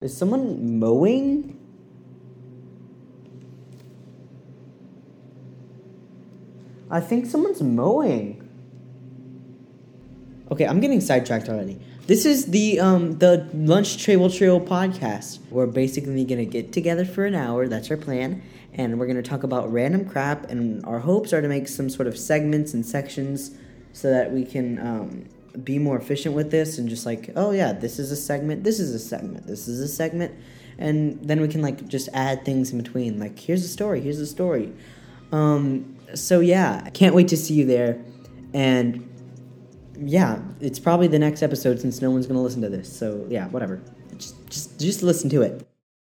Is someone mowing? I think someone's mowing. Okay, I'm getting sidetracked already. This is the um the lunch table trio podcast. We're basically gonna get together for an hour. That's our plan, and we're gonna talk about random crap. And our hopes are to make some sort of segments and sections so that we can um, be more efficient with this and just like, oh yeah, this is a segment. This is a segment. This is a segment, and then we can like just add things in between. Like here's a story. Here's a story. Um, so yeah, can't wait to see you there, and yeah, it's probably the next episode since no one's gonna listen to this. So yeah, whatever. Just just just listen to it.